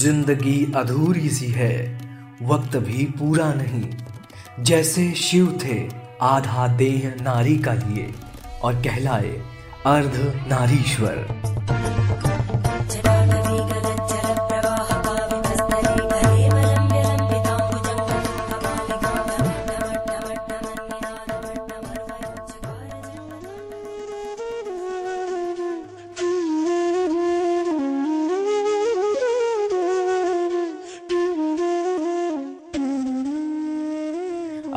ज़िंदगी अधूरी सी है, वक्त भी पूरा नहीं। जैसे शिव थे, आधा देह नारी का लिए, और कहलाए अर्ध नारीश्वर।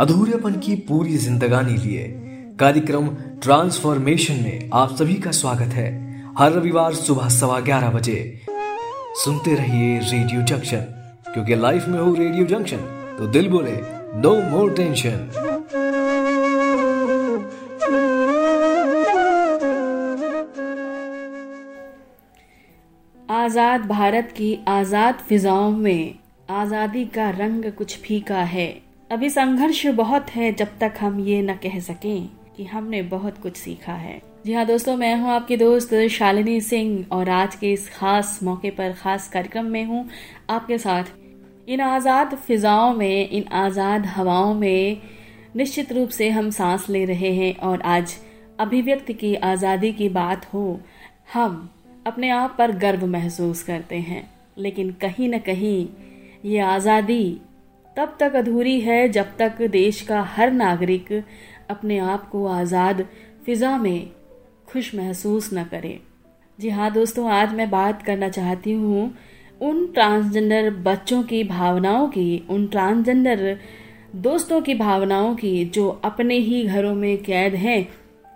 अधूरेपन की पूरी जिंदगानी लिए कार्यक्रम ट्रांसफॉर्मेशन में आप सभी का स्वागत है। हर रविवार सुबह सवा ग्यारह बजे। सुनते रहिए रेडियो जंक्शन, क्योंकि लाइफ में हो रेडियो जंक्शन तो दिल बोले नो मोर टेंशन आज़ाद भारत की आज़ाद फिजाओं में आज़ादी का रंग कुछ फीका है। अभी संघर्ष बहुत है जब तक हम ये न कह सकें कि हमने बहुत कुछ सीखा है। जी हाँ दोस्तों, मैं हूँ आपकी दोस्त शालिनी सिंह और आज के इस खास मौके पर, खास कार्यक्रम में हूँ आपके साथ। इन आज़ाद फिजाओं में, इन आज़ाद हवाओं में निश्चित रूप से हम सांस ले रहे हैं और आज अभिव्यक्ति की आज़ादी की बात हो, हम अपने आप पर गर्व महसूस करते हैं। लेकिन कहीं न कहीं ये आज़ादी तब तक अधूरी है जब तक देश का हर नागरिक अपने आप को आज़ाद फिज़ा में खुश महसूस न करे। जी हाँ दोस्तों, आज मैं बात करना चाहती हूँ उन ट्रांसजेंडर बच्चों की भावनाओं की, उन ट्रांसजेंडर दोस्तों की भावनाओं की जो अपने ही घरों में कैद हैं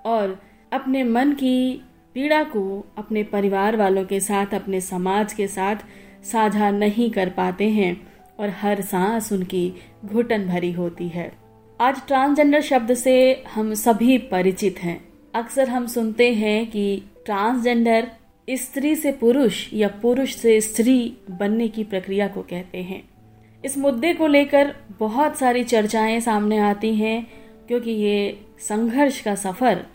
और अपने मन की पीड़ा को अपने परिवार वालों के साथ, अपने समाज के साथ साझा नहीं कर पाते हैं। और हर सांस उनकी घुटन भरी होती है। आज ट्रांसजेंडर शब्द से हम सभी परिचित हैं। अक्सर हम सुनते हैं कि ट्रांसजेंडर स्त्री से पुरुष या पुरुष से स्त्री बनने की प्रक्रिया को कहते हैं। इस मुद्दे को लेकर बहुत सारी चर्चाएँ सामने आती हैं, क्योंकि ये संघर्ष का सफ़र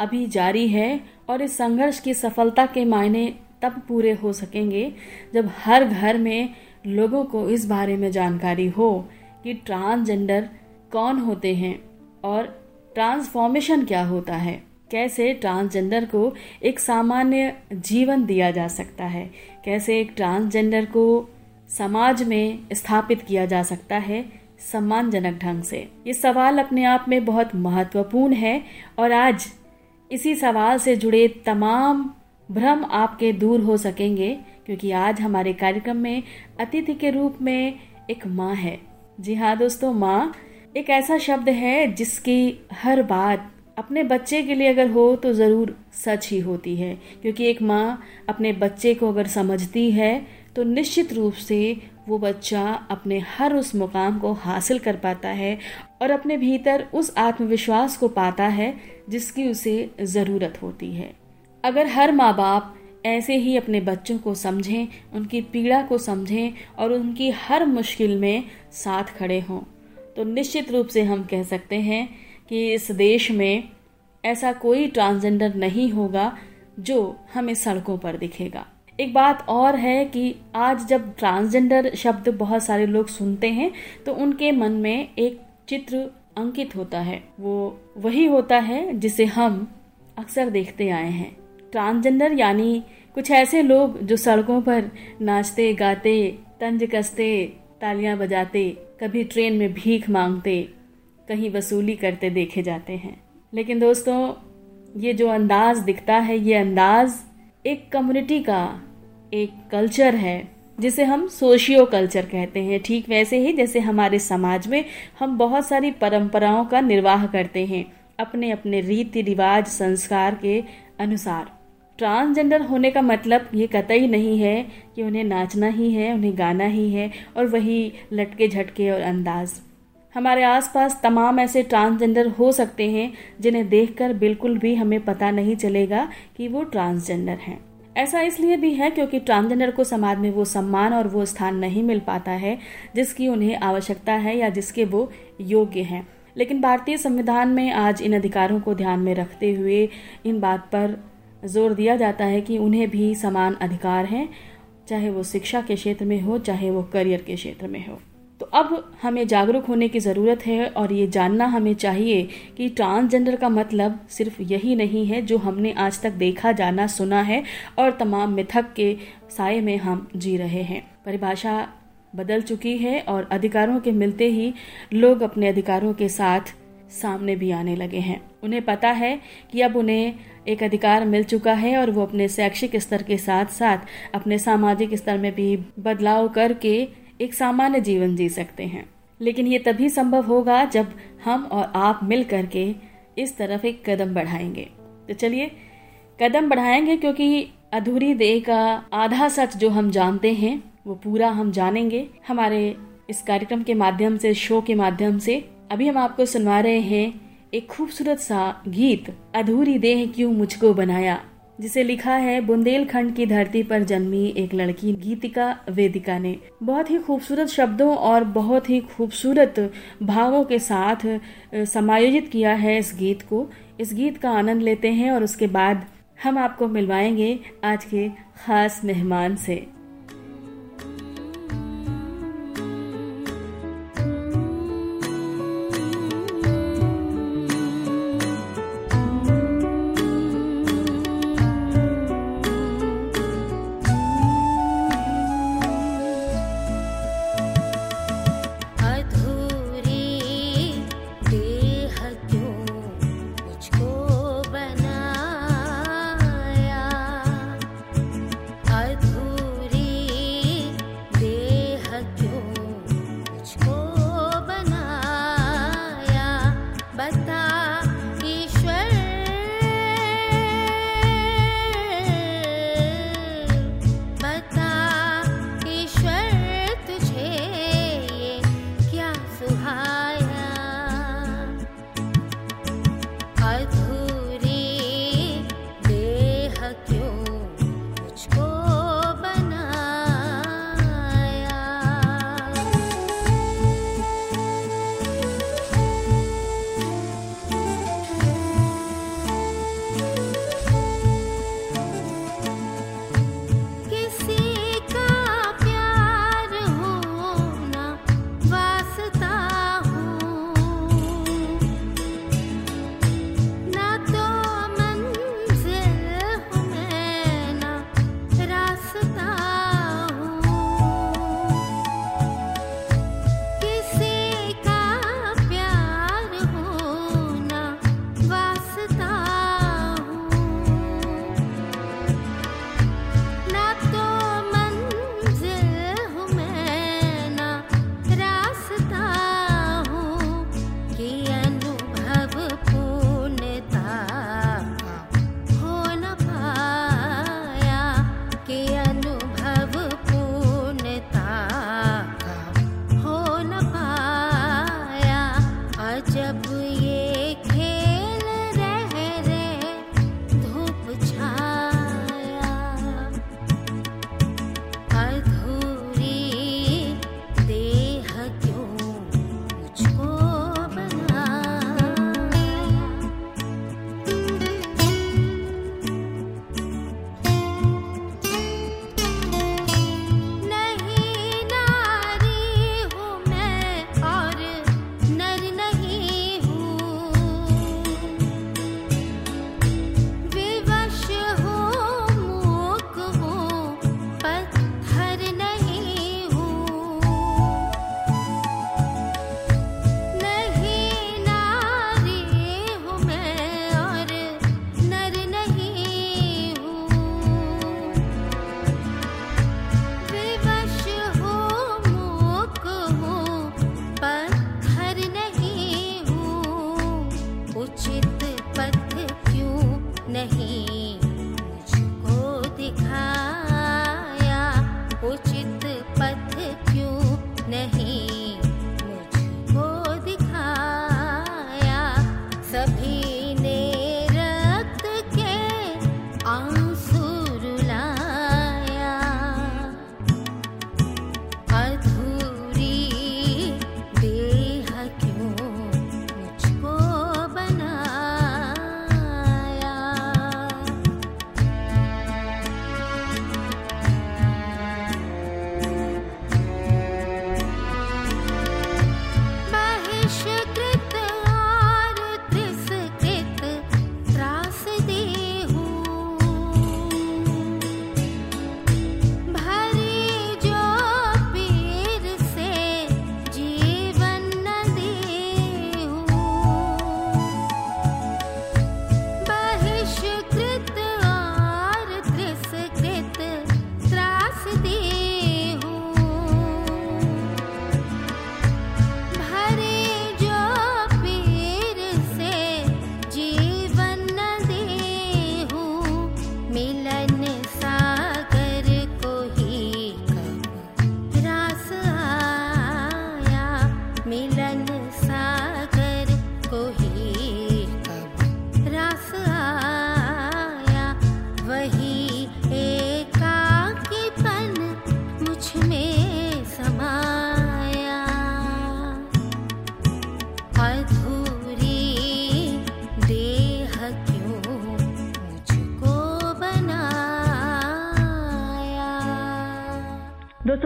अभी जारी है और इस संघर्ष की सफलता के मायने तब पूरे हो सकेंगे जब हर घर में लोगों को इस बारे में जानकारी हो कि ट्रांसजेंडर कौन होते हैं और ट्रांसफॉर्मेशन क्या होता है। कैसे ट्रांसजेंडर को एक सामान्य जीवन दिया जा सकता है? कैसे एक ट्रांसजेंडर को समाज में स्थापित किया जा सकता है सम्मानजनक ढंग से? ये सवाल अपने आप में बहुत महत्वपूर्ण है और आज इसी सवाल से जुड़े तमाम भ्रम आपके दूर हो सकेंगे। क्योंकि आज हमारे कार्यक्रम में अतिथि के रूप में एक माँ है। जी हाँ दोस्तों, माँ एक ऐसा शब्द है जिसकी हर बात अपने बच्चे के लिए अगर हो तो ज़रूर सच ही होती है। क्योंकि एक माँ अपने बच्चे को अगर समझती है तो निश्चित रूप से वो बच्चा अपने हर उस मुकाम को हासिल कर पाता है और अपने भीतर उस आत्मविश्वास को पाता है जिसकी उसे ज़रूरत होती है। अगर हर माँ बाप ऐसे ही अपने बच्चों को समझें, उनकी पीड़ा को समझें और उनकी हर मुश्किल में साथ खड़े हों। तो निश्चित रूप से हम कह सकते हैं कि इस देश में ऐसा कोई ट्रांसजेंडर नहीं होगा जो हमें सड़कों पर दिखेगा। एक बात और है कि आज जब ट्रांसजेंडर शब्द बहुत सारे लोग सुनते हैं तो उनके मन में एक चित्र अंकित होता है। वो वही होता है जिसे हम अक्सर देखते आए हैं। ट्रांसजेंडर, यानी कुछ ऐसे लोग जो सड़कों पर नाचते, गाते, तंज कसते, तालियाँ बजाते, कभी ट्रेन में भीख मांगते, कहीं वसूली करते देखे जाते हैं। लेकिन दोस्तों, ये जो अंदाज दिखता है, ये अंदाज एक कम्युनिटी का एक कल्चर है, जिसे हम सोशियो कल्चर कहते हैं। ठीक वैसे ही जैसे हमारे समाज में हम बहुत सारी परंपराओं का निर्वाह करते हैं अपने अपने रीति रिवाज संस्कार के अनुसार। ट्रांसजेंडर होने का मतलब ये कतई नहीं है कि उन्हें नाचना ही है, उन्हें गाना ही है और वही लटके झटके और अंदाज। हमारे आसपास तमाम ऐसे ट्रांसजेंडर हो सकते हैं जिन्हें देखकर बिल्कुल भी हमें पता नहीं चलेगा कि वो ट्रांसजेंडर हैं। ऐसा इसलिए भी है क्योंकि ट्रांसजेंडर को समाज में वो सम्मान और वो स्थान नहीं मिल पाता है, जिसकी उन्हें आवश्यकता है या जिसके वो योग्य हैं। लेकिन भारतीय संविधान में आज इन अधिकारों को ध्यान में रखते हुए इन बात पर ज़ोर दिया जाता है कि उन्हें भी समान अधिकार हैं, चाहे वो शिक्षा के क्षेत्र में हो, चाहे वो करियर के क्षेत्र में हो। तो अब हमें जागरूक होने की ज़रूरत है और ये जानना हमें चाहिए कि ट्रांसजेंडर का मतलब सिर्फ़ यही नहीं है जो हमने आज तक देखा, जाना, सुना है और तमाम मिथक के साय में हम जी रहे हैं। परिभाषा बदल चुकी है और अधिकारों के मिलते ही लोग अपने अधिकारों के साथ सामने भी आने लगे हैं। उन्हें पता है कि अब उन्हें एक अधिकार मिल चुका है और वो अपने शैक्षिक स्तर के साथ साथ अपने सामाजिक स्तर में भी बदलाव करके एक सामान्य जीवन जी सकते हैं। लेकिन ये तभी संभव होगा जब हम और आप मिल करके इस तरफ़ एक कदम बढ़ाएँगे। तो चलिए, कदम बढ़ाएँगे क्योंकि अधूरी देह का आधा सच जो हम जानते हैं, वो पूरा हम जानेंगे। हमारे इस कार्यक्रम के माध्यम से, शो के माध्यम से। अभी हम आपको सुनवा रहे हैं एक खूबसूरत सा गीत, अधूरी देह क्यों मुझको बनाया? जिसे लिखा है बुंदेलखंड की धरती पर जन्मी एक लड़की गीतिका वेदिका ने। बहुत ही खूबसूरत शब्दों और बहुत ही खूबसूरत भावों के साथ समायोजित किया है इस गीत को। इस गीत का आनंद लेते हैं और उसके बाद हम आपको मिलवाएँगे आज के खास मेहमान से।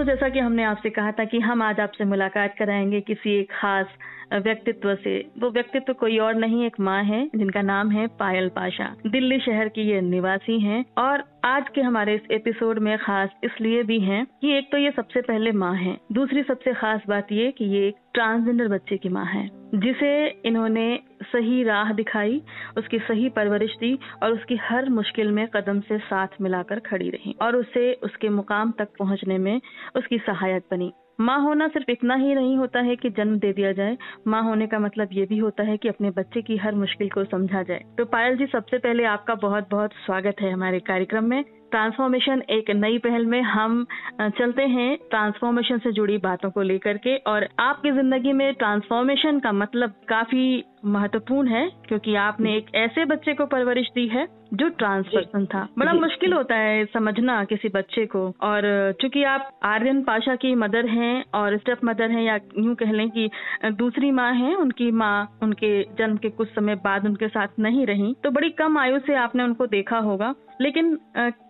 जैसा कि हमने आपसे कहा था कि हम आज आपसे मुलाकात कराएँगे किसी एक खास व्यक्तित्व से। वो व्यक्तित्व कोई और नहीं, एक माँ है, जिनका नाम है पायल पाशा। दिल्ली शहर की ये निवासी हैं और आज के हमारे इस एपिसोड में खास इसलिए भी हैं कि एक तो ये सबसे पहले माँ है। दूसरी सबसे खास बात ये कि ये एक ट्रांसजेंडर बच्चे की माँ है, जिसे इन्होंने सही राह दिखाई, उसकी सही परवरिश दी और उसकी हर मुश्किल में कदम से साथ मिलाकर खड़ी रही और उसे उसके मुकाम तक पहुँचने में उसकी सहायक बनी। माँ होना सिर्फ़ इतना ही नहीं होता है कि जन्म दे दिया जाए। माँ होने का मतलब ये भी होता है कि अपने बच्चे की हर मुश्किल को समझा जाए। तो पायल जी, सबसे पहले आपका बहुत बहुत स्वागत है हमारे कार्यक्रम में। ट्रांसफॉर्मेशन एक नई पहल में हम चलते हैं ट्रांसफॉर्मेशन से जुड़ी बातों को लेकर के। और आपकी ज़िंदगी में ट्रांसफॉर्मेशन का मतलब काफ़ी महत्वपूर्ण है क्योंकि आपने एक ऐसे बच्चे को परवरिश दी है जो ट्रांस पर्सन था। बड़ा मुश्किल होता है समझना किसी बच्चे को। और चूँकि आप आर्यन पाशा की मदर हैं और स्टेप मदर हैं या यूँ कह लें कि दूसरी माँ हैं उनकी माँ उनके जन्म के कुछ समय बाद उनके साथ नहीं रही तो बड़ी कम आयु से आपने उनको देखा होगा। लेकिन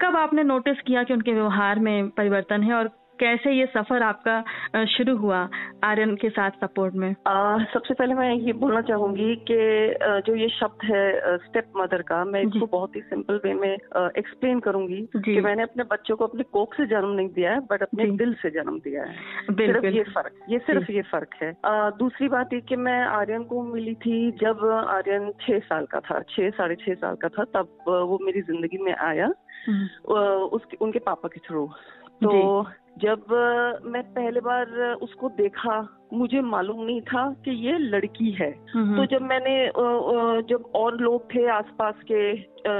कब आपने नोटिस किया कि उनके व्यवहार में परिवर्तन है और कैसे ये सफ़र आपका शुरू हुआ आर्यन के साथ सपोर्ट में? आ, सबसे पहले मैं ये बोलना चाहूँगी कि जो ये शब्द है स्टेप मदर का मैं इसको बहुत ही सिंपल वे में एक्सप्लेन करूँगी कि मैंने अपने बच्चों को अपने कोक से जन्म नहीं दिया है बट अपने दिल से जन्म दिया है। सिर्फ़ ये फ़र्क ये सिर्फ़ ये फ़र्क है। आ, दूसरी बात ये कि मैं आर्यन को मिली थी जब आर्यन छह साल का था छह साढ़े छह साल का था तब वो मेरी ज़िंदगी में आया हम्म। उसके उनके पापा के थ्रू। तो जब मैं पहले बार उसको देखा मुझे मालूम नहीं था कि ये लड़की है। तो जब मैंने जब और लोग थे आसपास के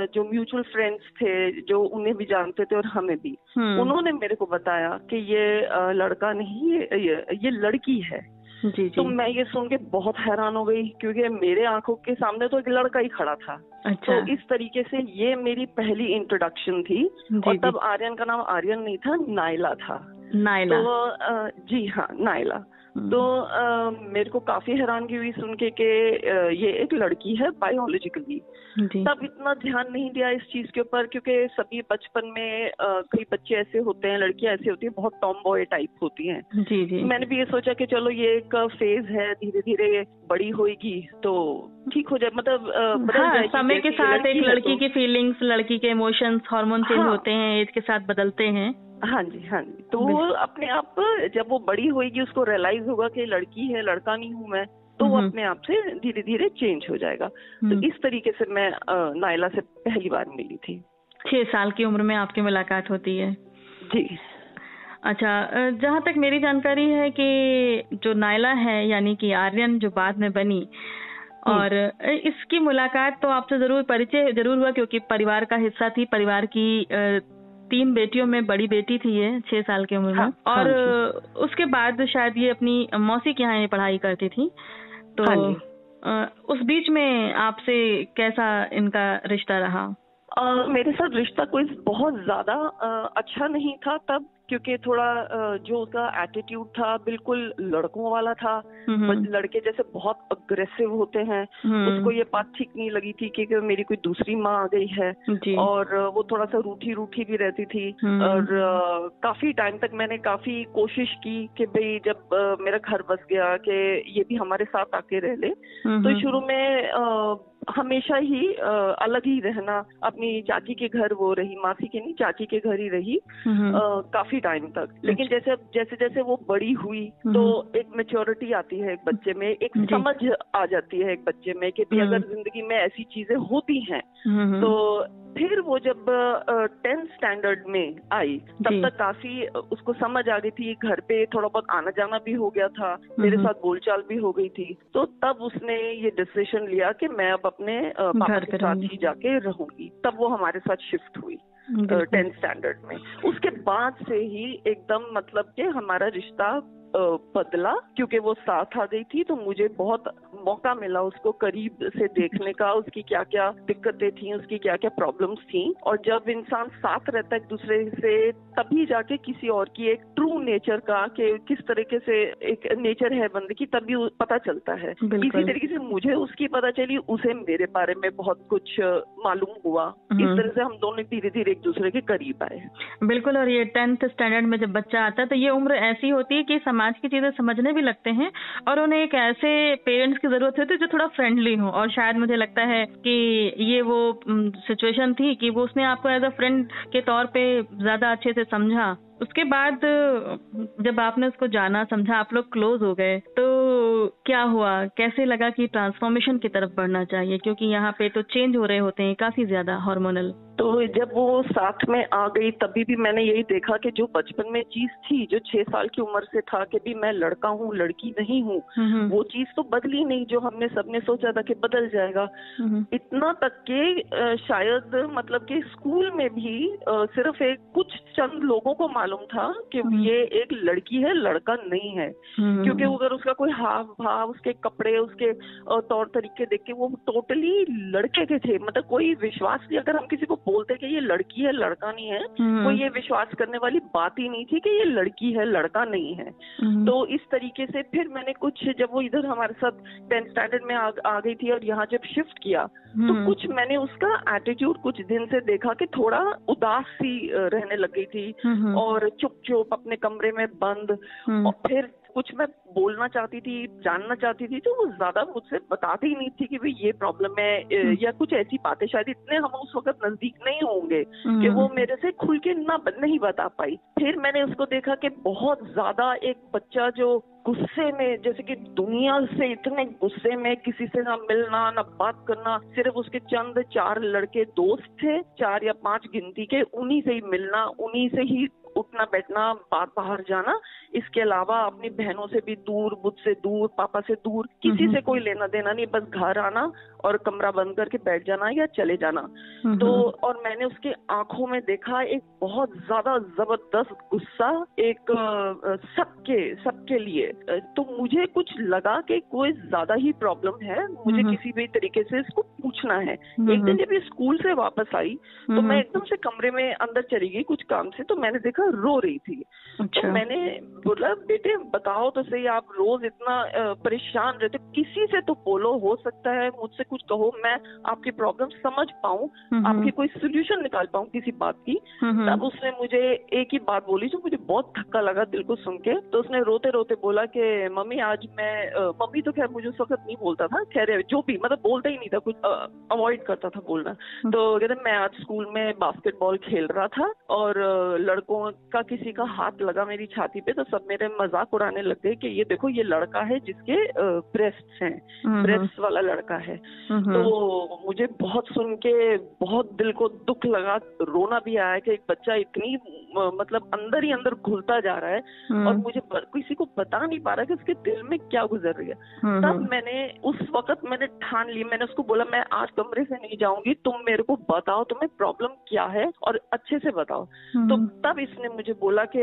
जो म्यूचुअल फ्रेंड्स थे जो उन्हें भी जानते थे और हमें भी हम्म। उन्होंने मेरे को बताया कि ये लड़का नहीं ये ये लड़की है। जी, जी. तो मैं ये सुन के बहुत हैरान हो गई क्योंकि मेरे आँखों के सामने तो एक लड़का ही खड़ा था अच्छा। तो इस तरीके से ये मेरी पहली इंट्रोडक्शन थी जी, और तब आर्यन का नाम आर्यन नहीं था नायला था नायला तो जी हाँ हम्म। तो आ, मेरे को काफ़ी हैरानगी हुई सुन के कि ये एक लड़की है बायोलॉजिकली तब इतना ध्यान नहीं दिया इस चीज़ के ऊपर क्योंकि सभी बचपन में कई बच्चे ऐसे होते हैं लड़कियाँ ऐसी होती हैं बहुत टॉम बॉय टाइप होती हैं। जी जी। मैंने भी ये सोचा कि चलो ये एक फ़ेज़ है धीरे धीरे बड़ी होगी तो ठीक हो जाए मतलब हाँ, समय के साथ एक लड़की तो। की फीलिंग्स लड़की के इमोशंस हार्मोन चेंज होते हैं एज के साथ बदलते हैं। हाँ जी हाँ जी। तो वो अपने आप जब वो बड़ी होगी उसको रियलाइज़ होगा कि लड़की है लड़का नहीं हूँ मैं तो वो अपने आप से धीरे धीरे चेंज हो जाएगा। तो इस तरीके से मैं नायला से पहली बार मिली थी। छह साल की उम्र में आपकी मुलाकात होती है। जी। अच्छा जहाँ तक मेरी जानकारी है कि जो नायला है यानी कि आर्यन जो बाद में बनी और इसकी मुलाकात तो आपसे ज़रूर परिचय ज़रूर हुआ क्योंकि परिवार का हिस्सा थी परिवार की तीन बेटियों में बड़ी बेटी थी ये छह साल की उम्र में। हाँ, और हाँ उसके बाद शायद ये अपनी मौसी के यहाँ पढ़ाई करती थी। तो हाँ उस बीच में आपसे कैसा इनका रिश्ता रहा? आ, मेरे साथ रिश्ता कोई बहुत ज़्यादा अच्छा नहीं था। तब क्योंकि थोड़ा जो उसका एटीट्यूड था बिल्कुल लड़कों वाला था। लड़के जैसे बहुत अग्रेसिव होते हैं उसको ये बात ठीक नहीं लगी थी कि, कि मेरी कोई दूसरी माँ आ गई है। और वो थोड़ा सा रूठी रूठी भी रहती थी। और काफ़ी टाइम तक मैंने काफ़ी कोशिश की कि भाई जब मेरा घर बस गया कि ये भी हमारे साथ आके रह ले। तो शुरू में हमेशा ही आ, अलग ही रहना। अपनी चाची के घर वो रही मासी के नहीं चाची के घर ही रही आ, काफ़ी टाइम तक। लेकिन अच्छा। जैसे जैसे जैसे वो बड़ी हुई तो एक मेच्योरिटी आती है एक बच्चे में। एक समझ आ जाती है एक बच्चे में कि भी अगर ज़िंदगी में ऐसी चीज़ें होती हैं तो फिर वो जब टेंथ स्टैंडर्ड में आई तब तक काफ़ी उसको समझ आ गई थी। घर पे थोड़ा बहुत आना जाना भी हो गया था। मेरे साथ बोलचाल भी हो गई थी। तो तब उसने ये डिसीज़न लिया कि मैं अब अपने पापा के साथ ही जाके रहूँगी। तब वो हमारे साथ शिफ्ट हुई टेंथ स्टैंडर्ड में। उसके बाद से ही एकदम मतलब के हमारा रिश्ता बदला क्योंकि वो साथ आ गई थी तो मुझे बहुत मौका मिला उसको करीब से देखने का उसकी क्या क्या दिक्कतें थी उसकी क्या क्या प्रॉब्लम्स थी। और जब इंसान साथ रहता है एक दूसरे से तभी जाके किसी और की एक ट्रू नेचर का कि किस तरीके से एक नेचर है बंदे की तभी पता चलता है। इसी तरीके से मुझे उसकी पता चली उसे मेरे बारे में बहुत कुछ मालूम हुआ। इस हम्म। तरह से हम दोनों धीरे धीरे एक दूसरे के करीब आए। बिल्कुल और ये टेंथ स्टैंडर्ड में जब बच्चा आता है तो ये उम्र ऐसी होती है कि समाज की चीज़ें समझने भी लगते हैं और उन्हें एक ऐसे पेरेंट्स की ज़रूरत होती है जो थोड़ा फ्रेंडली हो। और शायद मुझे लगता है कि ये वो सिचुएशन थी कि वो उसने आपको एज अ फ्रेंड के तौर पे ज़्यादा अच्छे से समझा। उसके बाद जब आपने उसको जाना समझा आप लोग क्लोज हो गए तो क्या हुआ? कैसे लगा कि ट्रांसफॉर्मेशन की तरफ़ बढ़ना चाहिए? क्योंकि यहाँ पे तो चेंज हो रहे होते हैं काफ़ी ज़्यादा हार्मोनल तो जब वो साथ में आ गई तभी भी मैंने यही देखा कि जो बचपन में चीज़ थी जो छह साल की उम्र से था कि भी मैं लड़का हूँ लड़की नहीं हूँ वो चीज़ तो बदली नहीं जो हमने सबने सोचा था कि बदल जाएगा। इतना तक के शायद मतलब कि स्कूल में भी सिर्फ़ एक कुछ चंद लोगों को मालूम था कि ये एक लड़की है लड़का नहीं है। क्योंकि अगर उसका कोई हाव भाव उसके कपड़े उसके तौर तरीके देख के वो टोटली लड़के के थे। मतलब कोई विश्वास नहीं अगर हम किसी को बोलते कि ये लड़की है लड़का नहीं है हम्म। कोई ये विश्वास करने वाली बात ही नहीं थी कि ये लड़की है लड़का नहीं है। हम्म। तो इस तरीके से फिर मैंने कुछ जब वो इधर हमारे साथ टेंथ स्टैंडर्ड में आ, आ गई थी और यहाँ जब शिफ्ट किया तो हम्म। कुछ मैंने उसका एटीट्यूड कुछ दिन से देखा कि थोड़ा उदास सी रहने लग गई थी। और चुप चुप अपने कमरे में बंद और फिर कुछ मैं बोलना चाहती थी जानना चाहती थी तो वो ज़्यादा मुझसे बताती ही नहीं थी कि भाई ये प्रॉब्लम है हम्म। या कुछ ऐसी बातें शायद इतने हम उस वक्त नज़दीक नहीं होंगे हम्म। कि वो मेरे से खुल के ना नहीं बता पाई फिर मैंने उसको देखा कि बहुत ज़्यादा एक बच्चा जो गुस्से में जैसे कि दुनिया से इतने गुस्से में किसी से ना मिलना ना बात करना सिर्फ़ उसके चंद चार लड़के दोस्त थे चार या पाँच गिनती के उन्हीं से ही मिलना उन्हीं से ही उठना बैठना बात बाहर जाना इसके अलावा अपनी बहनों से भी दूर मुझसे दूर पापा से दूर किसी से कोई लेना देना नहीं बस घर आना और कमरा बंद करके बैठ जाना या चले जाना। तो और मैंने उसके आँखों में देखा एक बहुत ज़्यादा ज़बरदस्त गुस्सा एक सबके सबके लिए। तो मुझे कुछ लगा कि कोई ज़्यादा ही प्रॉब्लम है मुझे किसी भी तरीके से इसको पूछना है। एक दिन जब ये स्कूल से वापस आई तो मैं एकदम से कमरे में अंदर चली गई कुछ काम से तो मैंने देखा रो रही थी। तो अच्छा। तो मैंने बोला बेटे बताओ तो सही आप रोज इतना परेशान रहते किसी से तो बोलो हो सकता है मुझसे कुछ कहो मैं आपकी प्रॉब्लम समझ पाऊँ आपकी कोई सोल्यूशन निकाल पाऊँ किसी बात की। तब उसने मुझे एक ही बात बोली जो मुझे बहुत धक्का लगा दिल को सुन के। तो उसने रोते रोते बोला कि मम्मी आज मैं मम्मी तो खैर मुझे उस वक्त नहीं बोलता था खैर जो भी मतलब बोलता ही नहीं था कुछ अवॉइड करता था बोलना। तो कहते मैं आज स्कूल में बास्केटबॉल खेल रहा था और लड़कों का किसी का हाथ लगा मेरी छाती पे तो सब मेरे मज़ाक उड़ाने लग गए कि ये देखो ये लड़का है जिसके ब्रेस्ट हैं। ब्रेस्ट वाला लड़का है। तो मुझे बहुत सुन के बहुत दिल को दुख लगा रोना भी आया कि एक बच्चा इतनी मतलब अंदर ही अंदर घुलता जा रहा है और हम्म। मुझे किसी को बता नहीं पा रहा कि उसके दिल में क्या गुजर रही है। तब मैंने उस वक्त मैंने ठान ली मैंने उसको बोला मैं आज कमरे से नहीं जाऊँगी तुम मेरे को बताओ तुम्हें प्रॉब्लम क्या है और अच्छे से बताओ। तो तब इसने मुझे बोला कि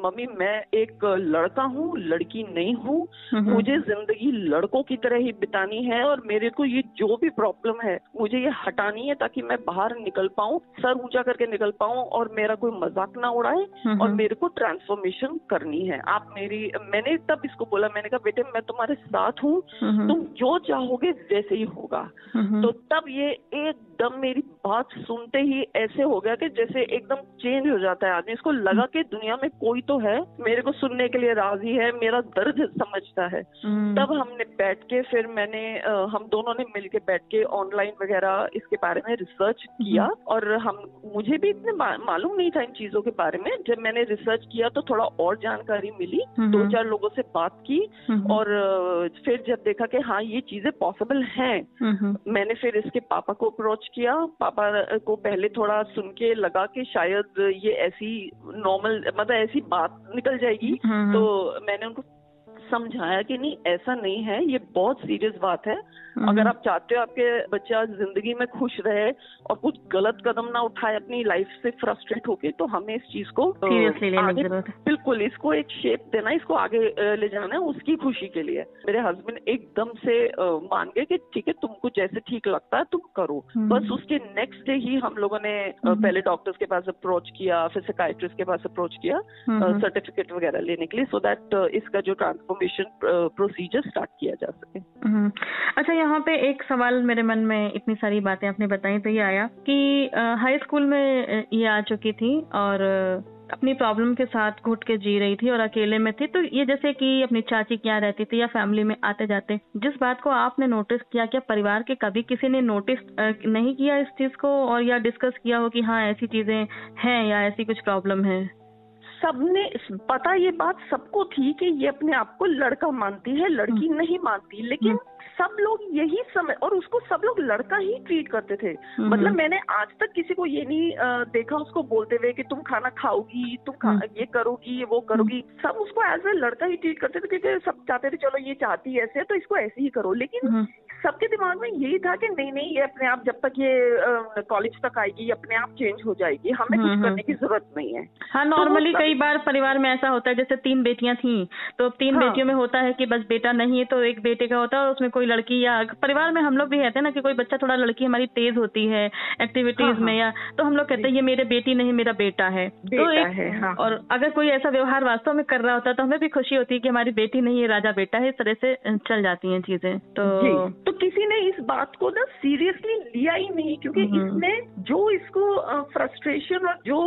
मम्मी मैं एक लड़का हूँ लड़की नहीं हूँ। मुझे ज़िंदगी लड़कों की तरह ही बितानी है और मेरे को ये जो भी प्रॉब्लम है मुझे ये हटानी है ताकि मैं बाहर निकल पाऊँ सर ऊँचा करके निकल पाऊँ और मेरा कोई मज़ाक मज़ाक ना उड़ाए और मेरे को ट्रांसफॉर्मेशन करनी है। आप मेरी मैंने तब इसको बोला मैंने कहा बेटे मैं तुम्हारे साथ हूँ तुम जो चाहोगे वैसे ही होगा। तो तब ये एकदम मेरी बात सुनते ही ऐसे हो गया कि जैसे एकदम चेंज हो जाता है आदमी इसको लगा कि दुनिया में कोई तो है मेरे को सुनने के लिए राज़ी है मेरा दर्द समझता है। तब हमने बैठ के फिर मैंने हम दोनों ने मिलके बैठ के ऑनलाइन वगैरह इसके बारे में रिसर्च किया और हम मुझे भी इतने मालूम नहीं था इन चीज़ों चीज़ों के बारे में। जब मैंने रिसर्च किया तो थोड़ा और जानकारी मिली दो चार लोगों से बात की और फिर जब देखा कि हाँ ये चीज़ें पॉसिबल हैं मैंने फिर इसके पापा को अप्रोच किया। पापा को पहले थोड़ा सुन के लगा कि शायद ये ऐसी नॉर्मल मतलब ऐसी बात निकल जाएगी तो मैंने उनको समझाया कि नहीं ऐसा नहीं है ये बहुत सीरियस बात है। अगर आप चाहते हो आपके बच्चा ज़िंदगी में खुश रहे और कुछ गलत कदम ना उठाए अपनी लाइफ से फ्रस्ट्रेट होके तो हमें इस चीज़ को आगे बिल्कुल इसको एक शेप देना इसको आगे ले जाना है उसकी खुशी के लिए मेरे हस्बैंड एकदम से मान गए कि ठीक है तुमको जैसे ठीक लगता है तुम करो हम्म। बस उसके नेक्स्ट डे ही हम लोगों ने हम्म। पहले डॉक्टर्स के पास अप्रोच किया फिर साइट्रिस्ट के पास अप्रोच किया सर्टिफिकेट हम्म। वगैरह लेने के लिए सो दैट इसका जो ट्रांसफॉर्मेशन प्रोसीजर स्टार्ट किया जा सके अच्छा यहाँ पे एक सवाल मेरे मन में इतनी सारी बातें आपने बताई तो ये आया कि हाई स्कूल में ये आ चुकी थी और अपनी प्रॉब्लम के साथ घुट के जी रही थी और अकेले में थी तो ये जैसे कि अपनी चाची क्या रहती थी या फैमिली में आते जाते जिस बात को आपने नोटिस किया क्या परिवार के कभी किसी ने नोटिस नहीं किया इस चीज़ को और या डिस्कस किया हो कि हाँ ऐसी चीज़ें हैं या ऐसी कुछ प्रॉब्लम है सबने पता ये बात सबको थी कि ये अपने आप को लड़का मानती है लड़की हम्म। नहीं मानती लेकिन हम्म। सब लोग यही समय और उसको सब लोग लड़का ही ट्रीट करते थे। हम्म। मतलब मैंने आज तक किसी को ये नहीं देखा उसको बोलते हुए कि तुम खाना खाओगी तुम खा, ये करोगी ये वो करोगी। सब उसको एज ए लड़का ही ट्रीट करते थे क्योंकि सब चाहते थे चलो ये चाहती है ऐसे तो इसको ऐसे ही करो। लेकिन सबके दिमाग में यही था कि नहीं नहीं ये अपने आप जब तक ये कॉलेज तक आएगी ये अपने आप चेंज हो जाएगी हमें कुछ हम्म, करने की हम्म। ज़रूरत नहीं है हाँ नॉर्मली तो कई बार परिवार में ऐसा होता है जैसे तीन बेटियाँ थी तो तीन हाँ, बेटियों में होता है कि बस बेटा नहीं है तो एक बेटे का होता है और उसमें कोई लड़की या परिवार में हम लोग भी कहते हैं ना कि कोई बच्चा थोड़ा लड़की हमारी तेज होती है एक्टिविटीज़ हाँ, में हाँ। या तो हम लोग कहते हैं ये मेरे बेटी नहीं मेरा बेटा है तो एक हाँ। और अगर कोई ऐसा व्यवहार वास्तव में कर रहा होता तो हमें भी खुशी होती है कि हमारी बेटी नहीं है राजा बेटा है इस तरह से चल जाती है चीज़ें तो तो किसी ने इस बात को ना सीरियसली लिया ही नहीं क्योंकि हम्म। इसमें जो इसको फ्रस्ट्रेशन और जो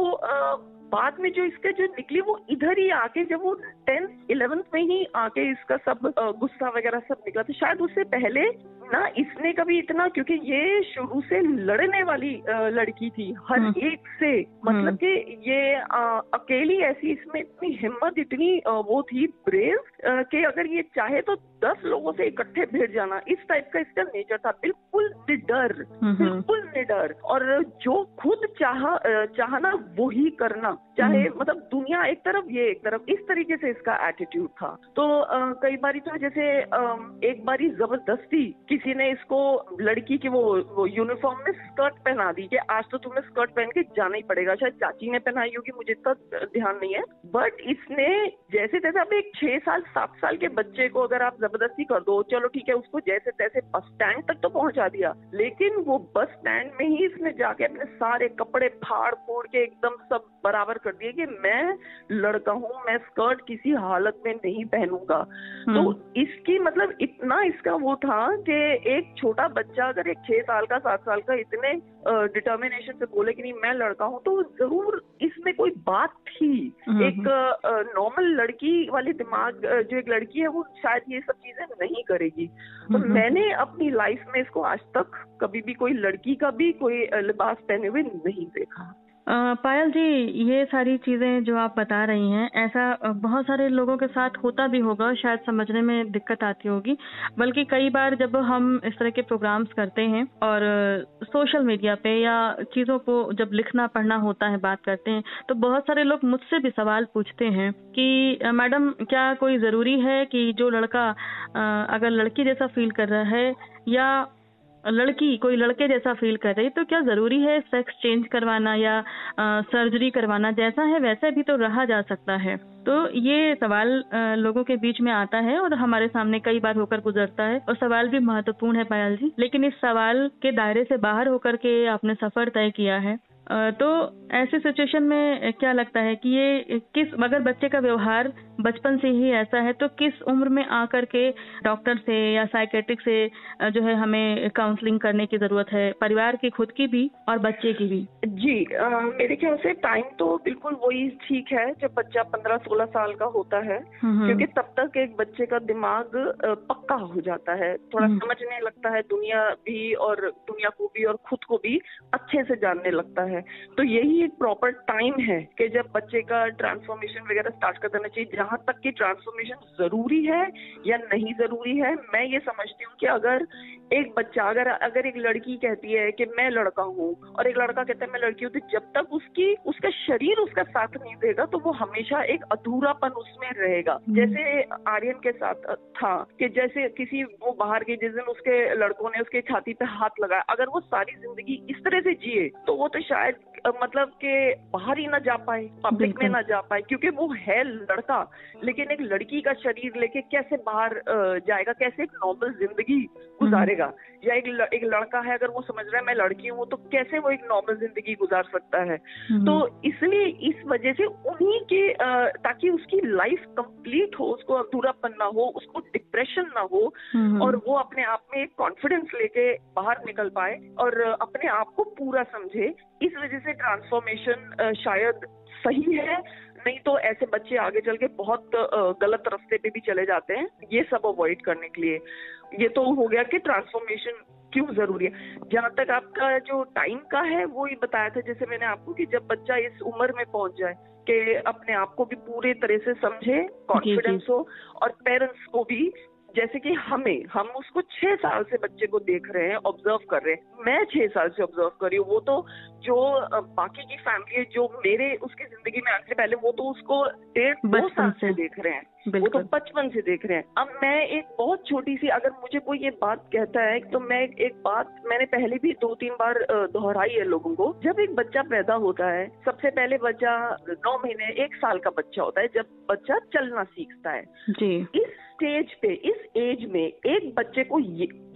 बाद में जो इसके जो निकली वो इधर ही आके जब वो टेंथ इलेवेंथ में ही आके इसका सब गुस्सा वगैरह सब निकला था शायद उससे पहले ना इसने कभी इतना क्योंकि ये शुरू से लड़ने वाली लड़की थी हर हम्म। एक से मतलब हम्म। कि ये आ, अकेली ऐसी इसमें इतनी हिम्मत इतनी वो थी ब्रेव कि अगर ये चाहे तो दस लोगों से इकट्ठे भिड़ जाना। इस टाइप का इसका नेचर था। बिल्कुल निडर। हम्म, बिल्कुल निडर। और जो खुद चाह चाहना वो ही करना। चाहे हम्म। मतलब दुनिया एक तरफ़ ये एक तरफ़ इस तरीके से इसका एटीट्यूड था। तो आ, कई बार तो जैसे आ, एक बारी ज़बरदस्ती किसी ने इसको लड़की की वो, वो यूनिफॉर्म में स्कर्ट पहना दी कि आज तो तुम्हें स्कर्ट पहन के जाना ही पड़ेगा। शायद चाची ने पहनाई होगी मुझे इतना ध्यान नहीं है। बट इसने जैसे तैसे अब एक छह साल सात साल के बच्चे को अगर आप ज़बरदस्ती कर दो। चलो ठीक है उसको जैसे तैसे बस स्टैंड तक तो पहुँचा दिया। लेकिन वो बस स्टैंड में ही इसने जाके अपने सारे कपड़े फाड़ फोड़ के एकदम सब बराबर कर दिए कि मैं लड़का हूँ मैं स्कर्ट किसी हालत में नहीं पहनूँगा। तो हम्म। इसकी मतलब इतना इसका वो था कि एक छोटा बच्चा अगर एक छह साल का सात साल का इतने डिटर्मिनेशन से बोले कि नहीं मैं लड़का हूँ तो ज़रूर इसमें कोई बात थी। हम्म, एक नॉर्मल हम्म। लड़की वाले दिमाग जो एक लड़की है वो शायद ये सब चीज़ें नहीं करेगी। तो मैंने अपनी लाइफ में इसको आज तक कभी भी कोई लड़की का भी कोई लिबास पहने हुए नहीं देखा। पायल जी, ये सारी चीज़ें जो आप बता रही हैं, ऐसा बहुत सारे लोगों के साथ होता भी होगा शायद समझने में दिक्कत आती होगी। बल्कि कई बार जब हम इस तरह के प्रोग्राम्स करते हैं और सोशल मीडिया पे या चीज़ों को जब लिखना, पढ़ना होता है, बात करते हैं तो बहुत सारे लोग मुझसे भी सवाल पूछते हैं कि मैडम, क्या कोई ज़रूरी है कि जो लड़का अगर लड़की जैसा फील कर रहा है या लड़की कोई लड़के जैसा फील कर रही तो क्या ज़रूरी है सेक्स चेंज करवाना या आ, सर्जरी करवाना? जैसा है वैसा भी तो रहा जा सकता है। तो ये सवाल लोगों के बीच में आता है और हमारे सामने कई बार होकर गुजरता है और सवाल भी महत्वपूर्ण है पायल जी। लेकिन इस सवाल के दायरे से बाहर होकर के आपने सफ़र तय किया है। तो ऐसे सिचुएशन में क्या लगता है कि ये किस अगर बच्चे का व्यवहार बचपन से ही ऐसा है तो किस उम्र में आकर के डॉक्टर से या साइकेट्रिक से जो है हमें काउंसलिंग करने की ज़रूरत है? परिवार की खुद की भी और बच्चे की भी। जी आ, मेरे ख्याल से टाइम तो बिल्कुल वही ठीक है जब बच्चा पंद्रह सोलह साल का होता है। हम्म, हम्म। क्योंकि तब तक एक बच्चे का दिमाग पक्का हो जाता है। थोड़ा हम्म। समझने लगता है दुनिया भी और दुनिया को भी और खुद को भी अच्छे से जानने लगता है। तो यही एक प्रॉपर टाइम है कि जब बच्चे का ट्रांसफॉर्मेशन वगैरह स्टार्ट कर देना चाहिए, जहाँ तक कि ट्रांसफॉर्मेशन ज़रूरी है या नहीं ज़रूरी है, मैं ये समझती हूँ कि अगर एक बच्चा अगर अगर एक लड़की कहती है कि मैं लड़का हूँ और एक लड़का कहता है मैं लड़की हूँ तो जब तक उसकी उसका शरीर उसका साथ नहीं देगा तो वो हमेशा एक अधूरापन उसमें रहेगा। हम्म। जैसे आर्यन के साथ था कि जैसे किसी वो बाहर गई जिस दिन उसके लड़कों ने उसके छाती पे हाथ लगाया अगर वो सारी ज़िंदगी इस तरह से जिए तो वो तो शायद मतलब के बाहर ही ना जा पाए पब्लिक में ना जा पाए क्योंकि वो है लड़का लेकिन एक लड़की का शरीर लेके कैसे बाहर जाएगा कैसे एक नॉर्मल ज़िंदगी गुजारेगा? या एक एक लड़का है अगर वो समझ रहा है मैं लड़की हूँ तो कैसे वो एक नॉर्मल ज़िंदगी गुजार सकता है हम्म। तो इसलिए इस वजह से उन्हीं के ताकि उसकी लाइफ कंप्लीट हो उसको अधूरापन ना हो उसको डिप्रेशन ना हो हम्म। और वो अपने आप में एक कॉन्फिडेंस लेके बाहर निकल पाए और अपने आप को पूरा समझे इस वजह से ट्रांसफॉर्मेशन शायद सही है नहीं तो ऐसे बच्चे आगे चल के बहुत गलत रास्ते पे भी चले जाते हैं ये सब अवॉइड करने के लिए ये तो हो गया कि ट्रांसफॉर्मेशन क्यों ज़रूरी है? जहाँ तक आपका जो टाइम का है वो ही बताया था जैसे मैंने आपको कि जब बच्चा इस उम्र में पहुँच जाए कि अपने आप को भी पूरे तरह से समझे कॉन्फिडेंस हो और पेरेंट्स को भी जैसे कि हमें हम उसको छह साल से बच्चे को देख रहे हैं ऑब्ज़र्व कर रहे हैं। मैं छह साल से ऑब्ज़र्व कर रही हूँ वो तो जो बाकी की फैमिली है जो मेरे उसकी ज़िंदगी में आने से पहले वो तो उसको डेढ़ दो साल से। देख रहे हैं। वो तो बचपन से देख रहे हैं। अब मैं एक बहुत छोटी सी अगर मुझे कोई ये बात कहता है तो मैं एक बात मैंने पहले भी दो तीन बार दोहराई है लोगों को। जब एक बच्चा पैदा होता है सबसे पहले बच्चा नौ महीने एक साल का बच्चा होता है जब बच्चा चलना सीखता है। जी। इस स्टेज पे इस एज में एक बच्चे को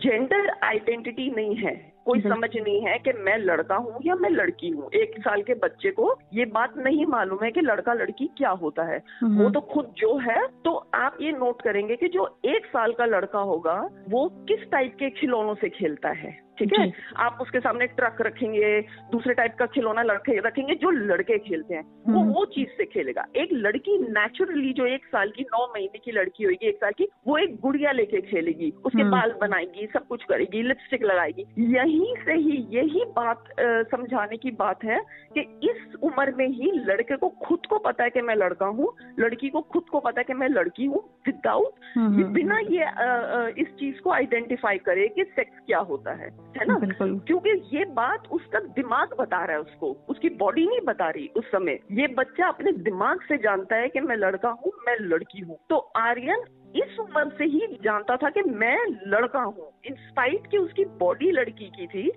जेंडर आइडेंटिटी नहीं है। कोई समझ नहीं है कि मैं लड़का हूँ या मैं लड़की हूँ। एक साल के बच्चे को ये बात नहीं मालूम है कि लड़का लड़की क्या होता है। हम्म। वो तो खुद जो है तो आप ये नोट करेंगे कि जो एक साल का लड़का होगा वो किस टाइप के खिलौनों से खेलता है? ठीक है? आप उसके सामने ट्रक रखेंगे दूसरे टाइप का खिलौना लड़के रखेंगे जो लड़के खेलते हैं। वो हम्म। वो चीज़ से खेलेगा। एक लड़की नेचुरली जो एक साल की नौ महीने की लड़की होगी एक साल की वो एक गुड़िया लेके खेलेगी। उसके हम्म। बाल बनाएगी सब कुछ करेगी लिपस्टिक लगाएगी। यहीं से ही यही बात समझाने की बात है कि इस उम्र में ही लड़के को खुद को पता है कि मैं लड़का हूँ लड़की को खुद को पता है कि मैं लड़की हूँ विदाउट हम्म, बिना ये आ, आ, इस चीज़ को आइडेंटिफाई करे कि सेक्स क्या होता है। है ना? क्योंकि ये बात उसका दिमाग बता रहा है उसको। उसकी बॉडी नहीं बता रही उस समय। ये बच्चा अपने दिमाग से जानता है कि मैं लड़का हूँ मैं लड़की हूँ। तो आर्यन इस उम्र से ही जानता था कि मैं लड़का हूँ। इंस्पाइट की उसकी बॉडी लड़की की थी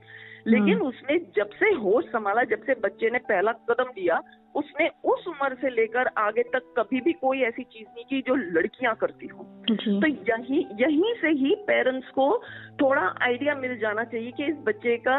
लेकिन हम्म। उसने जब से होश संभाला जब से बच्चे ने पहला कदम दिया उसने उस उम्र से लेकर आगे तक कभी भी कोई ऐसी चीज़ नहीं की जो लड़कियाँ करती हो। तो यही यहीं से ही पेरेंट्स को थोड़ा आइडिया मिल जाना चाहिए कि इस बच्चे का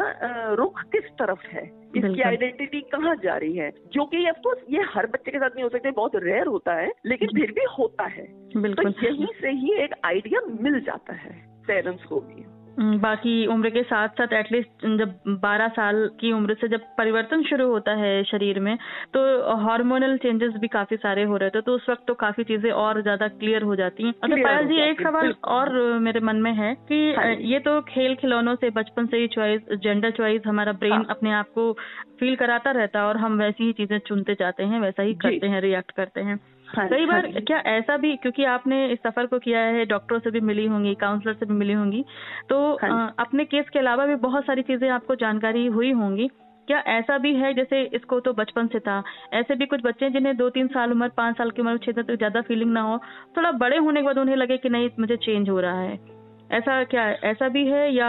रुख किस तरफ़ है इसकी आइडेंटिटी कहाँ जा रही है जो कि ऑफकोर्स ये हर बच्चे के साथ नहीं हो सकते बहुत रेयर होता है लेकिन फिर भी होता है। तो यहीं से ही एक आइडिया मिल जाता है पेरेंट्स को भी। बाकी उम्र के साथ साथ एटलीस्ट जब 12 साल की उम्र से जब परिवर्तन शुरू होता है शरीर में तो हार्मोनल चेंजेस भी काफ़ी सारे हो रहे थे तो उस वक्त तो काफ़ी चीज़ें और ज़्यादा क्लियर हो जाती हैं। अच्छा पायल जी एक सवाल और मेरे मन में है कि हाँ ये तो खेल खिलौनों से बचपन से ही चॉइस जेंडर चॉइस हमारा ब्रेन हाँ। अपने आप को फील कराता रहता है और हम वैसी ही चीज़ें चुनते जाते हैं वैसा ही करते हैं रिएक्ट करते हाँ। कई बार हाँ क्या ऐसा भी क्योंकि आपने इस सफ़र को किया है डॉक्टरों से भी मिली होंगी काउंसलर से भी मिली होंगी तो हाँ अपने केस के अलावा भी बहुत सारी चीज़ें आपको जानकारी हुई होंगी। क्या ऐसा भी है जैसे इसको तो बचपन से था ऐसे भी कुछ बच्चे हैं जिन्हें दो तीन साल उम्र पाँच साल की उम्र छह तक ज़्यादा फीलिंग ना हो थोड़ा बड़े होने के बाद उन्हें लगे कि नहीं मुझे चेंज हो रहा है। ऐसा क्या ऐसा भी है या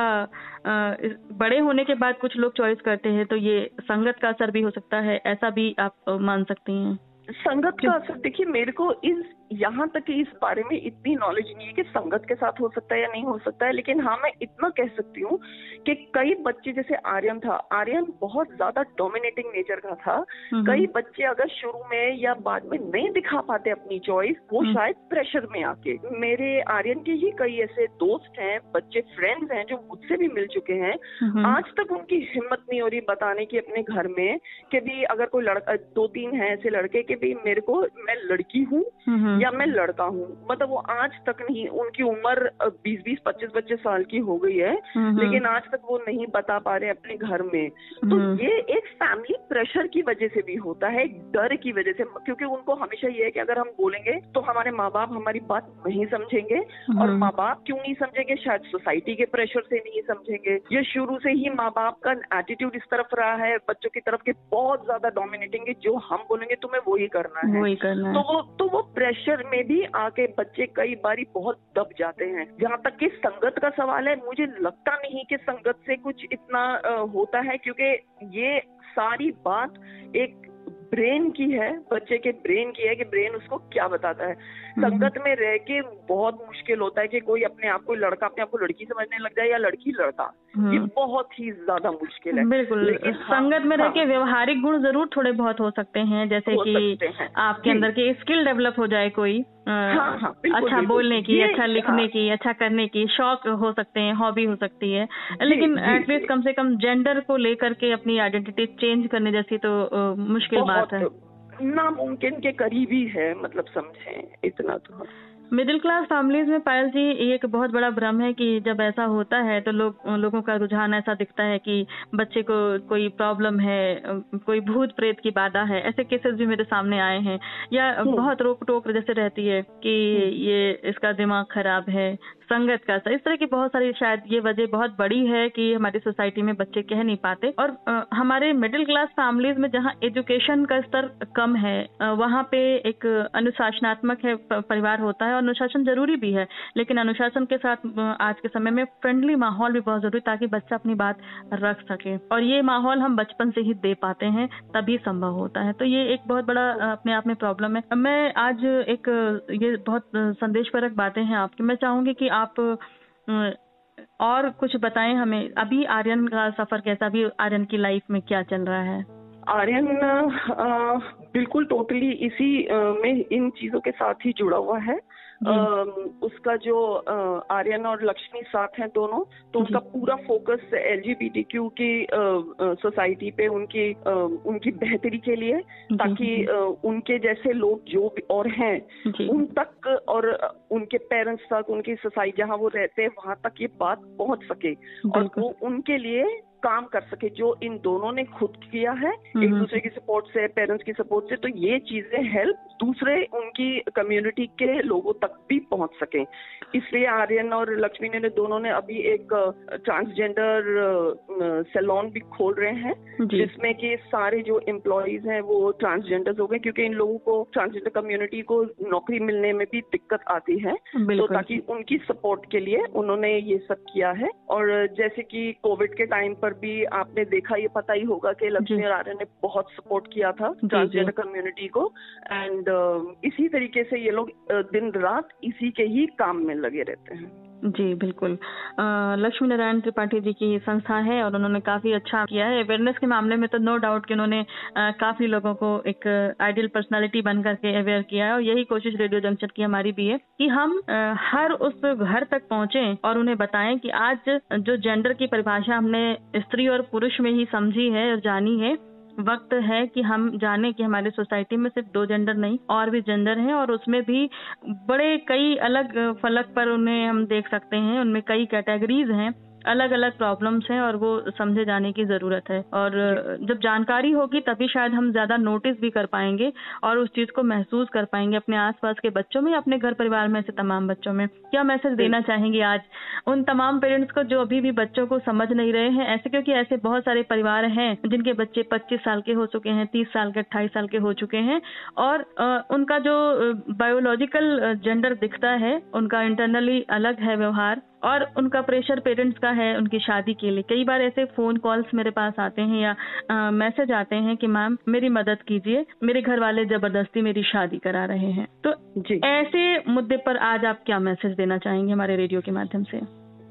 आ, बड़े होने के बाद कुछ लोग चॉइस करते हैं तो ये संगत का असर भी हो सकता है ऐसा भी आप मान सकती हैं। संगत का असर देखिए मेरे को इस यहाँ तक कि इस बारे में इतनी नॉलेज नहीं है कि संगत के साथ हो सकता है या नहीं हो सकता है लेकिन हाँ मैं इतना कह सकती हूँ कि कई बच्चे जैसे आर्यन था आर्यन बहुत ज़्यादा डोमिनेटिंग नेचर का था। कई बच्चे अगर शुरू में या बाद में नहीं दिखा पाते अपनी चॉइस वो शायद प्रेशर में आके। मेरे आर्यन के ही कई ऐसे दोस्त हैं बच्चे फ्रेंड्स हैं जो मुझसे भी मिल चुके हैं। आज तक उनकी हिम्मत नहीं हो रही बताने की अपने घर में कि भी अगर कोई लड़का दो तीन है ऐसे लड़के के भी मेरे को मैं लड़की हूँ या मैं लड़का हूँ मतलब वो आज तक नहीं उनकी उम्र बीस बीस पच्चीस पच्चीस साल की हो गई है लेकिन आज तक वो नहीं बता पा रहे अपने घर में। तो ये एक फैमिली प्रेशर की वजह से भी होता है डर की वजह से क्योंकि उनको हमेशा ये है कि अगर हम बोलेंगे तो हमारे माँ बाप हमारी बात नहीं समझेंगे और माँ बाप क्यों नहीं समझेंगे? शायद सोसाइटी के प्रेशर से नहीं समझेंगे। ये शुरू से ही माँ बाप का एटीट्यूड इस तरफ़ रहा है बच्चों की तरफ़ के बहुत ज़्यादा डोमिनेटिंग है जो हम बोलेंगे तुम्हें वही करना है। वही करना तो वो तो वो प्रेशर में भी आके बच्चे कई बारी बहुत दब जाते हैं जहाँ तक कि संगत का सवाल है, मुझे लगता नहीं कि संगत से कुछ इतना होता है, क्योंकि ये सारी बात एक ब्रेन की है, बच्चे के ब्रेन की है कि ब्रेन उसको क्या बताता है। संगत में रह के बहुत मुश्किल होता है कि कोई अपने आप को लड़का अपने आप को लड़की समझने लग जाए या लड़की लड़का। ये हम्म। बहुत ही ज़्यादा मुश्किल है। बिल्कुल लेकिन हाँ, संगत में रह के हाँ। व्यवहारिक गुण ज़रूर थोड़े बहुत हो सकते हैं जैसे कि आपके अंदर के स्किल डेवलप हो जाए कोई हाँ, हाँ, बिल्कुल, अच्छा बिल्कुल, बोलने की अच्छा लिखने हाँ, की अच्छा करने की शौक हो सकते हैं हॉबी हो सकती है। लेकिन एटलीस्ट कम से कम जेंडर को लेकर के अपनी आइडेंटिटी चेंज करने जैसी तो मुश्किल बात है। नामुमकिन के करीबी है मतलब समझे इतना तो मिडिल क्लास फैमिलीज़ में पायल जी एक बहुत बड़ा भ्रम है कि जब ऐसा होता है तो लोग लोगों का रुझान ऐसा दिखता है कि बच्चे को कोई प्रॉब्लम है कोई भूत प्रेत की बाधा है ऐसे केसेस भी मेरे सामने आए हैं या हम्म। बहुत रोक टोक जैसे रहती है कि हम्म। ये इसका दिमाग खराब है संगत का। इस तरह की बहुत सारी शायद ये वजह बहुत बड़ी है कि हमारी सोसाइटी में बच्चे कह नहीं पाते। और आ, हमारे मिडिल क्लास फैमिलीज़ में जहाँ एजुकेशन का स्तर कम है वहाँ पे एक अनुशासनात्मक है परिवार होता है और अनुशासन ज़रूरी भी है। लेकिन अनुशासन के साथ आज के समय में फ्रेंडली माहौल भी बहुत ज़रूरी ताकि बच्चा अपनी बात रख सके। और ये माहौल हम बचपन से ही दे पाते हैं तभी संभव होता है। तो ये एक बहुत बड़ा अपने आप में प्रॉब्लम है। मैं आज एक ये बहुत संदेश परक बातें हैं आपकी। मैं चाहूँगी कि आप और कुछ बताएँ हमें, अभी आर्यन का सफ़र कैसा, अभी आर्यन की लाइफ में क्या चल रहा है? आर्यन बिल्कुल टोटली इसी में इन चीज़ों के साथ ही जुड़ा हुआ है। उसका जो आर्यन और लक्ष्मी साथ हैं दोनों तो उनका पूरा focus L G B T Q की सोसाइटी पे उनकी उनकी बेहतरी के लिए ताकि उनके जैसे लोग जो और हैं उन तक और उनके पेरेंट्स तक उनकी सोसाइटी जहाँ वो रहते हैं वहाँ तक ये बात पहुँच सके। और वो उनके लिए काम कर सके जो इन दोनों ने खुद किया है एक दूसरे की सपोर्ट से पेरेंट्स की सपोर्ट से तो ये चीज़ें हेल्प दूसरे उनकी कम्युनिटी के लोगों तक भी पहुँच सके। इसलिए आर्यन और लक्ष्मी ने दोनों ने अभी एक ट्रांसजेंडर सैलून भी खोल रहे हैं जिसमें कि सारे जो एम्प्लॉयज़ हैं वो ट्रांसजेंडर हो गए क्योंकि इन लोगों को ट्रांसजेंडर कम्युनिटी को नौकरी मिलने में भी दिक्कत आती है। तो ताकि उनकी सपोर्ट के लिए उन्होंने ये सब किया है। और जैसे कि कोविड के टाइम पर भी आपने देखा ये पता ही होगा कि लक्ष्मी और ने बहुत सपोर्ट किया था ट्रांसजेंडर कम्युनिटी को। एंड इसी तरीके से ये लोग दिन रात इसी के ही काम में लगे रहते हैं। जी, बिल्कुल। लक्ष्मी नारायण त्रिपाठी जी की संस्था है और उन्होंने काफ़ी अच्छा किया है। अवेयरनेस के मामले में तो नो डाउट कि उन्होंने काफ़ी लोगों को एक आइडियल पर्सनालिटी बन करके अवेयर किया है और यही कोशिश रेडियो जंक्शन की हमारी भी है कि हम हर उस घर तक पहुँचे और उन्हें बताएँ कि आज जो जेंडर की परिभाषा हमने स्त्री और पुरुष में ही समझी है और जानी है वक्त है कि हम जाने कि हमारे सोसाइटी में सिर्फ़ दो जेंडर नहीं, और भी जेंडर हैं और उसमें भी बड़े कई अलग फलक पर उन्हें हम देख सकते हैं, उनमें कई कैटेगरीज हैं। अलग अलग प्रॉब्लम्स हैं और वो समझे जाने की ज़रूरत है। और जब जानकारी होगी तभी शायद हम ज़्यादा नोटिस भी कर पाएँगे और उस चीज़ को महसूस कर पाएँगे अपने आसपास के बच्चों में अपने घर परिवार में से तमाम बच्चों में। क्या मैसेज देना चाहेंगे आज उन तमाम पेरेंट्स को जो अभी भी बच्चों को समझ नहीं रहे हैं? ऐसे क्योंकि ऐसे बहुत सारे परिवार हैं जिनके बच्चे पच्चीस साल के हो चुके हैं तीस साल के अट्ठाईस साल के हो चुके हैं और उनका जो बायोलॉजिकल जेंडर दिखता है उनका इंटरनली अलग है व्यवहार। और उनका प्रेशर पेरेंट्स का है उनकी शादी के लिए। कई बार ऐसे फ़ोन कॉल्स मेरे पास आते हैं या मैसेज आते हैं कि मैम मेरी मदद कीजिए। मेरे घर वाले ज़बरदस्ती मेरी शादी करा रहे हैं। तो जी। ऐसे मुद्दे पर आज आप क्या मैसेज देना चाहेंगे हमारे रेडियो के माध्यम से?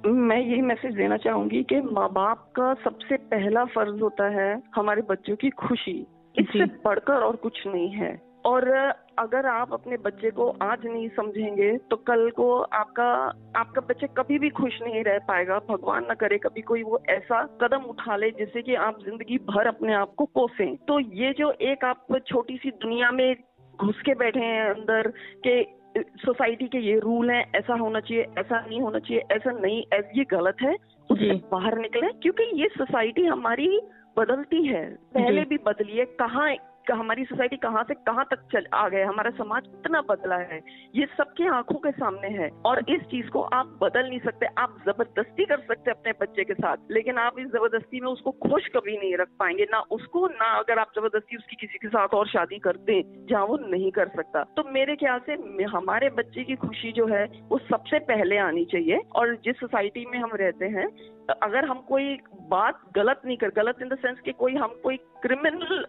मैं यही मैसेज देना चाहूँगी कि माँ बाप का सबसे पहला फ़र्ज़ होता है हमारे बच्चों की खुशी। इससे बढ़कर और कुछ नहीं है। और अगर आप अपने बच्चे को आज नहीं समझेंगे तो कल को आपका आपका बच्चे कभी भी खुश नहीं रह पाएगा। भगवान न करे कभी कोई वो ऐसा कदम उठा ले जिससे कि आप ज़िंदगी भर अपने आप को कोसें। तो ये जो एक आप छोटी सी दुनिया में घुस के बैठे हैं अंदर के सोसाइटी के ये रूल हैं ऐसा होना चाहिए ऐसा नहीं होना चाहिए ऐसा नहीं ये गलत है। उससे बाहर निकले क्योंकि ये सोसाइटी हमारी बदलती है। पहले भी बदली है। कहाँ हमारी सोसाइटी कहाँ से कहाँ तक चल, आ गए, हमारा समाज कितना बदला है, ये सबके आँखों के सामने है। और इस चीज़ को आप बदल नहीं सकते, आप ज़बरदस्ती कर सकते अपने बच्चे के साथ, लेकिन आप इस ज़बरदस्ती में उसको खुश कभी नहीं रख पाएँगे, ना उसको, ना अगर आप ज़बरदस्ती उसकी किसी के साथ और शादी कर दे, जहाँ वो नहीं कर सकता। तो मेरे ख्याल से हमारे बच्चे की खुशी जो है, वो सबसे पहले आनी चाहिए, और जिस सोसाइटी में हम रहते हैं अगर हम कोई बात गलत नहीं कर, गलत इन द सेंस कि कोई हम कोई क्रिमिनल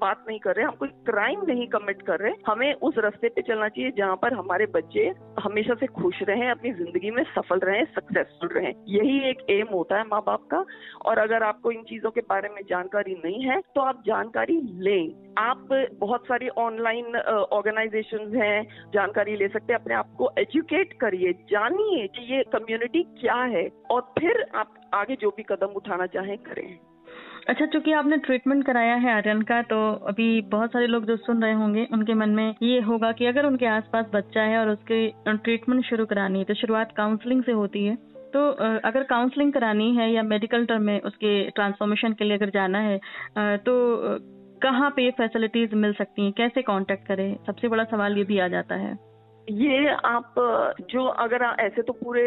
बात नहीं कर रहे, हम कोई क्राइम नहीं कमिट कर रहे, हमें उस रास्ते पे चलना चाहिए जहाँ पर हमारे बच्चे हमेशा से खुश रहें, अपनी ज़िंदगी में सफल रहें सक्सेसफुल रहें। यही एक एम होता है माँ बाप का। और अगर आपको इन चीज़ों के बारे में जानकारी नहीं है तो आप जानकारी लें। आप बहुत सारी ऑनलाइन ऑर्गेनाइजेशन हैं, जानकारी ले सकते हैं, अपने आप को एजुकेट करिए, जानिए कि ये कम्युनिटी क्या है। और फिर आप आगे जो भी कदम उठाना चाहें करें। अच्छा चूँकि आपने ट्रीटमेंट कराया है आर्यन का तो अभी बहुत सारे लोग जो सुन रहे होंगे, उनके मन में ये होगा कि अगर उनके आसपास बच्चा है और उसके ट्रीटमेंट शुरू करानी है तो शुरुआत काउंसलिंग से होती है। तो अगर काउंसलिंग करानी है या मेडिकल टर्म में उसके ट्रांसफॉर्मेशन के लिए अगर जाना है तो कहाँ पे फैसिलिटीज़ मिल सकती हैं? कैसे कांटेक्ट करें? सबसे बड़ा सवाल ये भी आ जाता है। ये आप, जो अगर ऐसे तो पूरे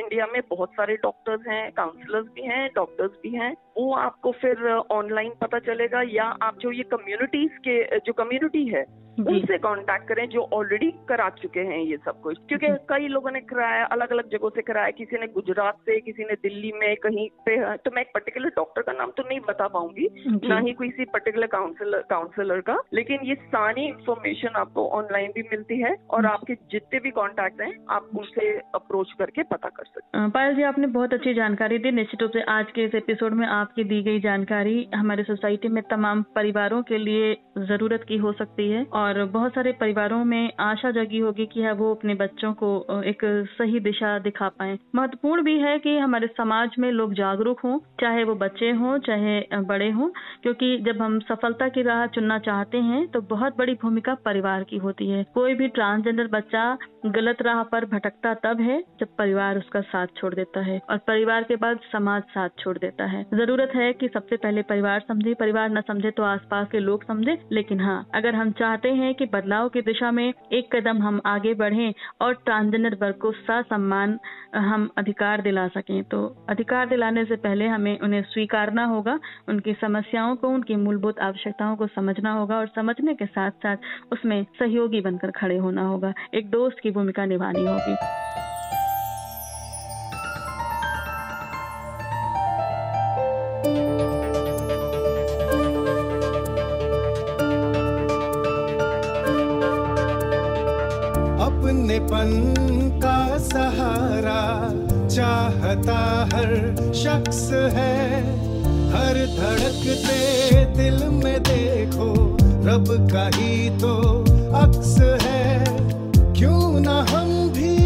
इंडिया में बहुत सारे डॉक्टर्स हैं काउंसलर्स भी हैं डॉक्टर्स भी हैं वो आपको फिर ऑनलाइन पता चलेगा या आप जो ये कम्युनिटीज के जो कम्युनिटी है उनसे कांटेक्ट करें जो ऑलरेडी करा चुके हैं ये सब कुछ। क्योंकि कई लोगों ने कराया अलग अलग जगहों से कराया किसी ने गुजरात से किसी ने दिल्ली में कहीं पे तो मैं एक पर्टिकुलर डॉक्टर का नाम तो नहीं बता पाऊँगी ना ही किसी पर्टिकुलर काउंसलर काउंसलर का लेकिन ये सारी इंफॉर्मेशन आपको ऑनलाइन भी मिलती है और आपके जितने भी कॉन्टेक्ट हैं आप उनसे अप्रोच करके पता कर सकते हैं। पायल जी आपने बहुत अच्छी जानकारी दी। निश्चित रूप से आज के इस एपिसोड में आपकी दी गई जानकारी हमारे सोसाइटी में तमाम परिवारों के लिए ज़रूरत की हो सकती है और बहुत सारे परिवारों में आशा जगी होगी कि वो अपने बच्चों को एक सही दिशा दिखा पाए। महत्वपूर्ण भी है कि हमारे समाज में लोग जागरूक हों, चाहे वो बच्चे हों, चाहे बड़े हों, क्योंकि जब हम सफलता की राह चुनना चाहते हैं तो बहुत बड़ी भूमिका परिवार की होती है। कोई भी ट्रांसजेंडर बच्चा गलत राह पर भटकता तब है जब परिवार उसका साथ छोड़ देता है और परिवार के बाद समाज साथ छोड़ देता है। ज़रूरत है कि सबसे पहले परिवार समझे, परिवार न समझे तो आसपास के लोग समझे। लेकिन हाँ अगर हम चाहते हैं कि बदलाव की दिशा में एक कदम हम आगे बढ़ें और ट्रांसजेंडर वर्ग को सम्मान हम अधिकार दिला सकें तो अधिकार दिलाने से पहले हमें उन्हें स्वीकारना होगा, उनकी समस्याओं को, उनकी मूलभूत आवश्यकताओं को समझना होगा और समझने के साथ साथ उसमें सहयोगी बनकर खड़े होना होगा, एक दोस्त की भूमिका निभानी होगी। अपनेपन का सहारा चाहता हर शख्स है। हर धड़कते दिल में देखो, रब का ही तो अक्स है। क्यों ना हम भी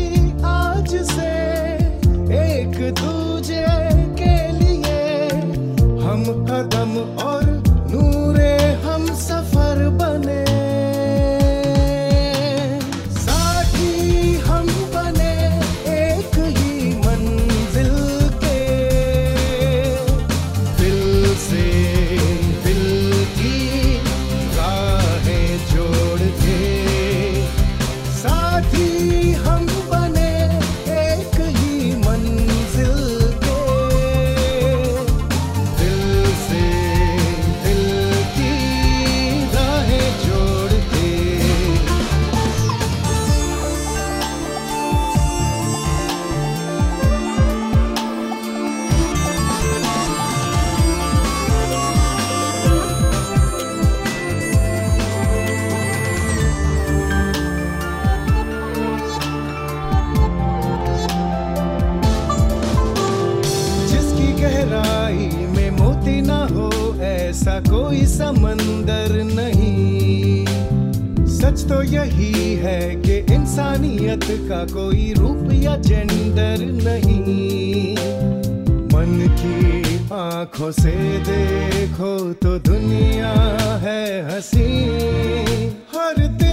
आज से एक दूजे के लिए हम कदम का कोई रूप या जेंडर नहीं। मन की आँखों से देखो तो दुनिया है हसी। हर दिल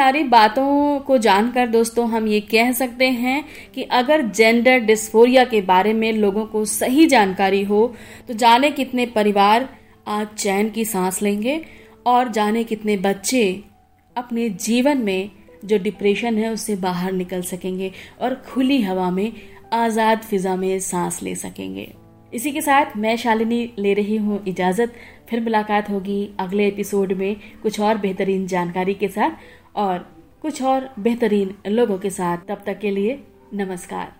सारी बातों को जानकर दोस्तों, हम ये कह सकते हैं कि अगर जेंडर डिस्फोरिया के बारे में लोगों को सही जानकारी हो तो जाने कितने परिवार आज चैन की सांस लेंगे और जाने कितने बच्चे अपने जीवन में जो डिप्रेशन है, उससे बाहर निकल सकेंगे और खुली हवा में आज़ाद फिजा में सांस ले सकेंगे। इसी के साथ मैं शालिनी ले रही हूँ इजाज़त। फिर मुलाकात होगी अगले एपिसोड में कुछ और बेहतरीन जानकारी के साथ। और कुछ और बेहतरीन लोगों के साथ तब तक के लिए नमस्कार।